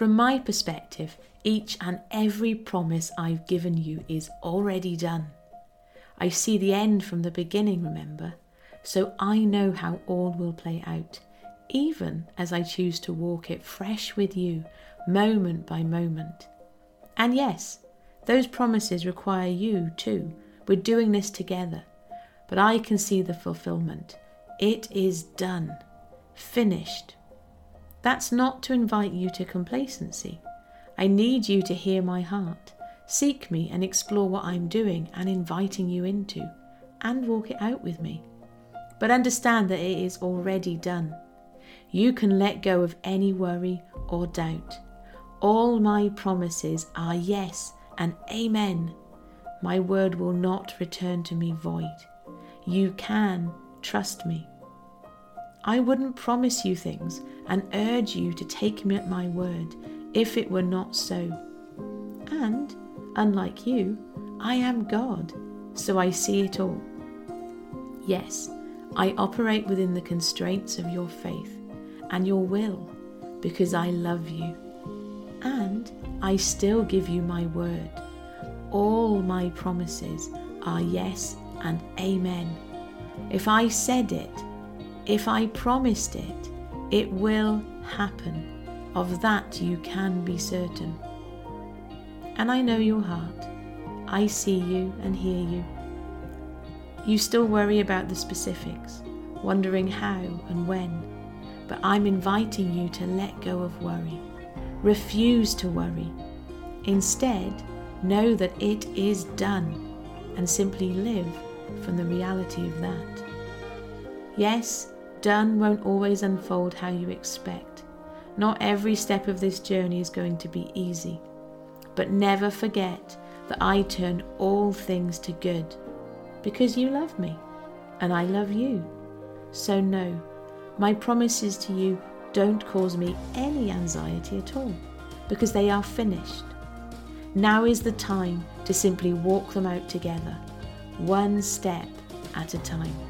From my perspective, each and every promise I've given you is already done. I see the end from the beginning, remember, so I know how all will play out, even as I choose to walk it fresh with you, moment by moment. And yes, those promises require you too. We're doing this together. But I can see the fulfillment. It is done, finished, that's not to invite you to complacency. I need you to hear my heart, seek me and explore what I'm doing and inviting you into, and walk it out with me. But understand that it is already done. You can let go of any worry or doubt. All my promises are yes and amen. My word will not return to me void. You can trust me. I wouldn't promise you things and urge you to take me at my word if it were not so. And, unlike you, I am God, so I see it all. Yes, I operate within the constraints of your faith and your will because I love you. And I still give you my word. All my promises are yes and amen. If I said it, if I promised it, it will happen. Of that you can be certain. And I know your heart. I see you and hear you. You still worry about the specifics, wondering how and when, but I'm inviting you to let go of worry. Refuse to worry. Instead, know that it is done and simply live from the reality of that. Yes, done won't always unfold how you expect. Not every step of this journey is going to be easy. But never forget that I turn all things to good because you love me and I love you. So, no, my promises to you don't cause me any anxiety at all because they are finished. Now is the time to simply walk them out together, one step at a time.